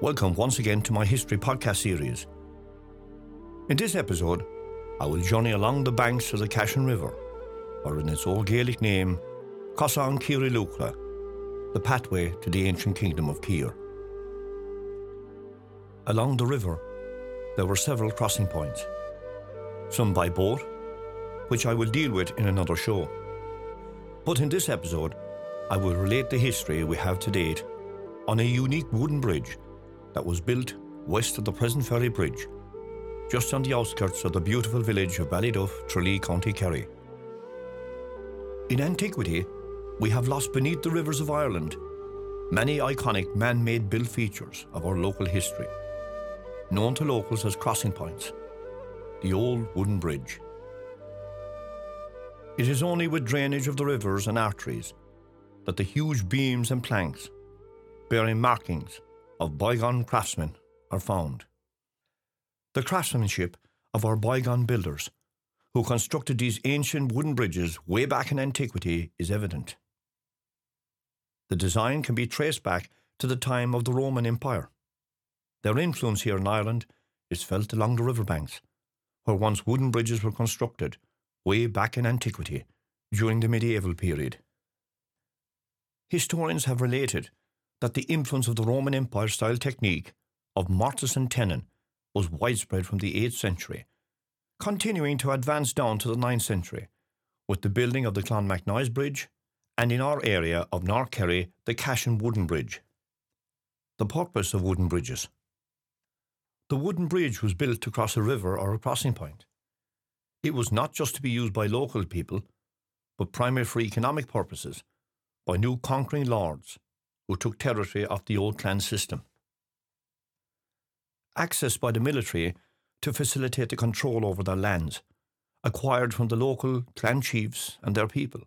Welcome once again to my history podcast series. In this episode, I will journey along the banks of the Cashen River, or in its old Gaelic name, Cossan Kiri the pathway to the ancient kingdom of Kir. Along the river, there were several crossing points, some by boat, which I will deal with in another show. But in this episode, I will relate the history we have to date on a unique wooden bridge that was built west of the present ferry bridge, just on the outskirts of the beautiful village of Ballyduff, Tralee, County Kerry. In antiquity, we have lost beneath the rivers of Ireland many iconic man made built features of our local history, known to locals as crossing points, the old wooden bridge. It is only with drainage of the rivers and arteries that the huge beams and planks, bearing markings of bygone craftsmen, are found. The craftsmanship of our bygone builders, who constructed these ancient wooden bridges way back in antiquity, is evident. The design can be traced back to the time of the Roman Empire. Their influence here in Ireland is felt along the riverbanks, where once wooden bridges were constructed way back in antiquity during the medieval period. Historians have related that the influence of the Roman Empire style technique of mortise and tenon was widespread from the 8th century, continuing to advance down to the 9th century, with the building of the Clonmacnoise Bridge and in our area of North Kerry, the Cashen Wooden Bridge. The purpose of wooden bridges. The wooden bridge was built to cross a river or a crossing point. It was not just to be used by local people, but primarily for economic purposes by new conquering lords who took territory off the old clan system. Access by the military to facilitate the control over their lands, acquired from the local clan chiefs and their people.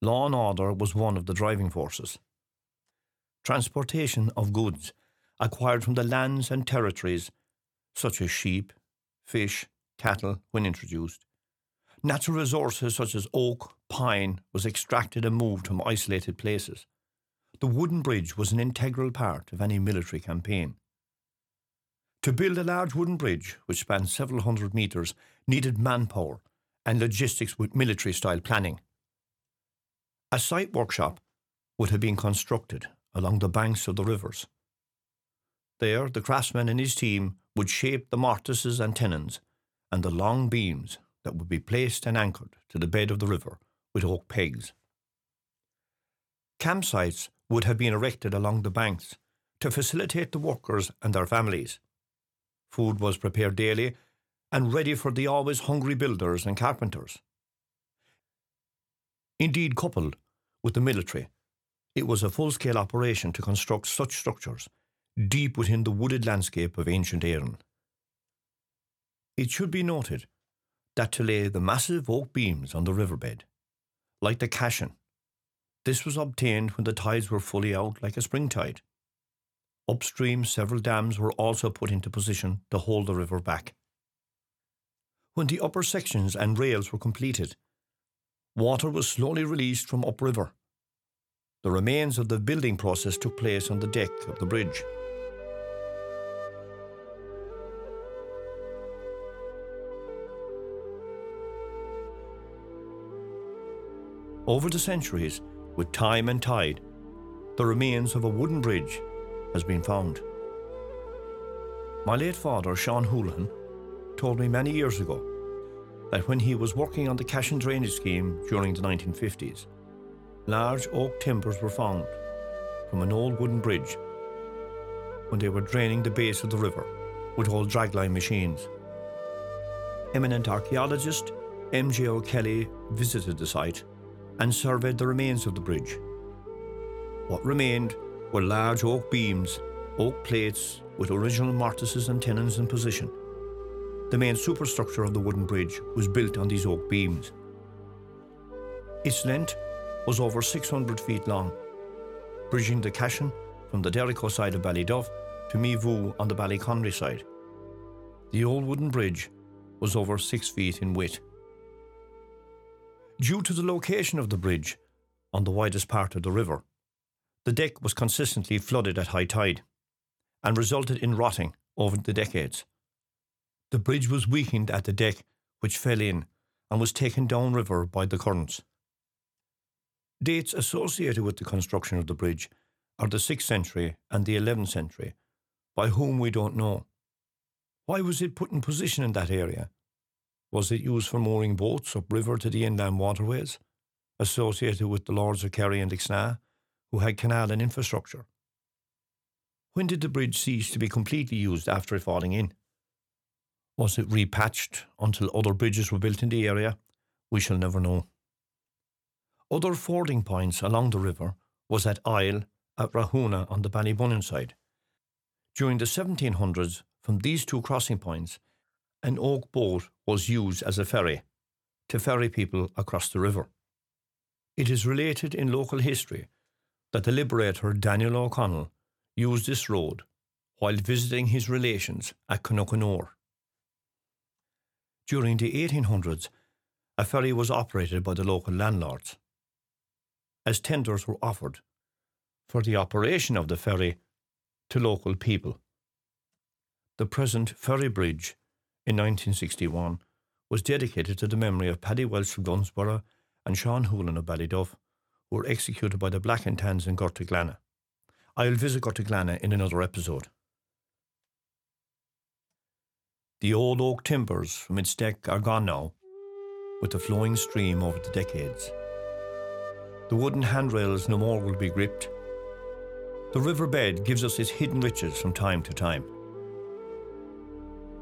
Law and order was one of the driving forces. Transportation of goods acquired from the lands and territories, such as sheep, fish, cattle, when introduced. Natural resources such as oak, pine was extracted and moved from isolated places the wooden bridge was an integral part of any military campaign. To build a large wooden bridge, which spanned several hundred metres, needed manpower and logistics with military style planning. A site workshop would have been constructed along the banks of the rivers. There, the craftsman and his team would shape the mortises and tenons and the long beams that would be placed and anchored to the bed of the river with oak pegs. Campsites would have been erected along the banks to facilitate the workers and their families. Food was prepared daily and ready for the always hungry builders and carpenters. Indeed, coupled with the military, it was a full scale operation to construct such structures deep within the wooded landscape of ancient Erin. It should be noted that to lay the massive oak beams on the riverbed, like the Cashen, this was obtained when the tides were fully out like a spring tide. Upstream, several dams were also put into position to hold the river back. When the upper sections and rails were completed, water was slowly released from upriver. The remains of the building process took place on the deck of the bridge. Over the centuries, with time and tide, the remains of a wooden bridge has been found. My late father, Sean Houlihan, told me many years ago that when he was working on the Cashen drainage scheme during the 1950s, large oak timbers were found from an old wooden bridge when they were draining the base of the river with old dragline machines. Eminent archaeologist M.J. O'Kelly visited the site and surveyed the remains of the bridge. What remained were large oak beams, oak plates with original mortises and tenons in position. The main superstructure of the wooden bridge was built on these oak beams. Its length was over 600 feet long, bridging the Cashen from the Derrico side of Ballyduff to Meavou on the Ballyconry side. The old wooden bridge was over six feet in width. Due to the location of the bridge on the widest part of the river, the deck was consistently flooded at high tide, and resulted in rotting over the decades. The bridge was weakened at the deck, which fell in and was taken downriver by the currents. Dates associated with the construction of the bridge are the 6th century and the 11th century, by whom we don't know. Why was it put in position in that area? Was it used for mooring boats upriver to the inland waterways, associated with the Lords of Kerry and Lixnaw, who had canal and infrastructure? When did the bridge cease to be completely used after falling in? Was it repatched until other bridges were built in the area? We shall never know. Other fording points along the river was at Isle, at Rahuna on the Ballybunion side. During the 1700s, from these two crossing points, an oak boat was used as a ferry to ferry people across the river. It is related in local history that the liberator Daniel O'Connell used this road while visiting his relations at Canocanore. During the 1800s, a ferry was operated by the local landlords. As tenders were offered for the operation of the ferry to local people. The present ferry bridge in 1961 was dedicated to the memory of Paddy Welch of Dunsborough and Sean Hoolan of Ballyduff, who were executed by the Black and Tans in Gortaglanna. I'll visit Gortaglanna in another episode. The old oak timbers from its deck are gone now, with the flowing stream over the decades. The wooden handrails no more will be gripped. The riverbed gives us its hidden riches from time to time.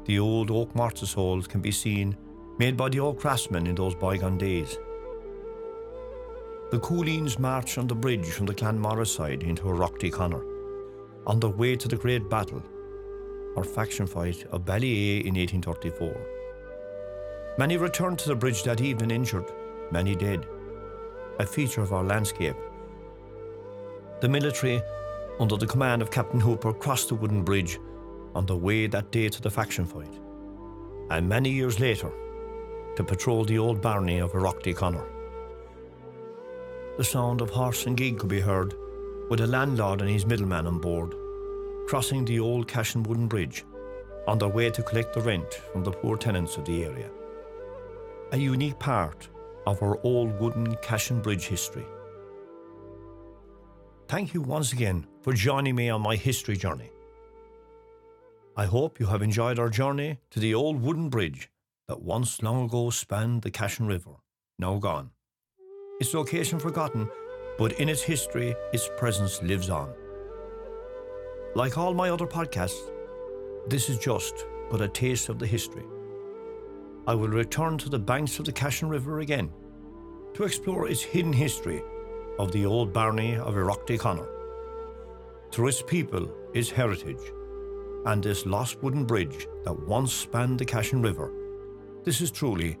The old oak mortise holes can be seen, made by the old craftsmen in those bygone days. The Cooleens march on the bridge from the Clanmaurice side into Iraghticonnor, on their way to the Great Battle or faction fight of Ballyeagh in 1834. Many returned to the bridge that evening injured, many dead, a feature of our landscape. The military, under the command of Captain Hooper, crossed the wooden bridge on the way that day to the faction fight, and many years later to patrol the old barony of Iraghticonnor. The sound of horse and gig could be heard, with a landlord and his middleman on board crossing the old Cashen wooden bridge on their way to collect the rent from the poor tenants of the area. A unique part of our old wooden Cashen Bridge history. Thank you once again for joining me on my history journey. I hope you have enjoyed our journey to the old wooden bridge that once long ago spanned the Cashen River, now gone. Its location forgotten, but in its history, its presence lives on. Like all my other podcasts, this is just but a taste of the history. I will return to the banks of the Cashen River again to explore its hidden history of the old barony of Iraghticonnor, through its people, its heritage, and this lost wooden bridge that once spanned the Cashen River. This is truly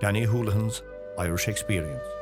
Danny Houlihan's Irish experience.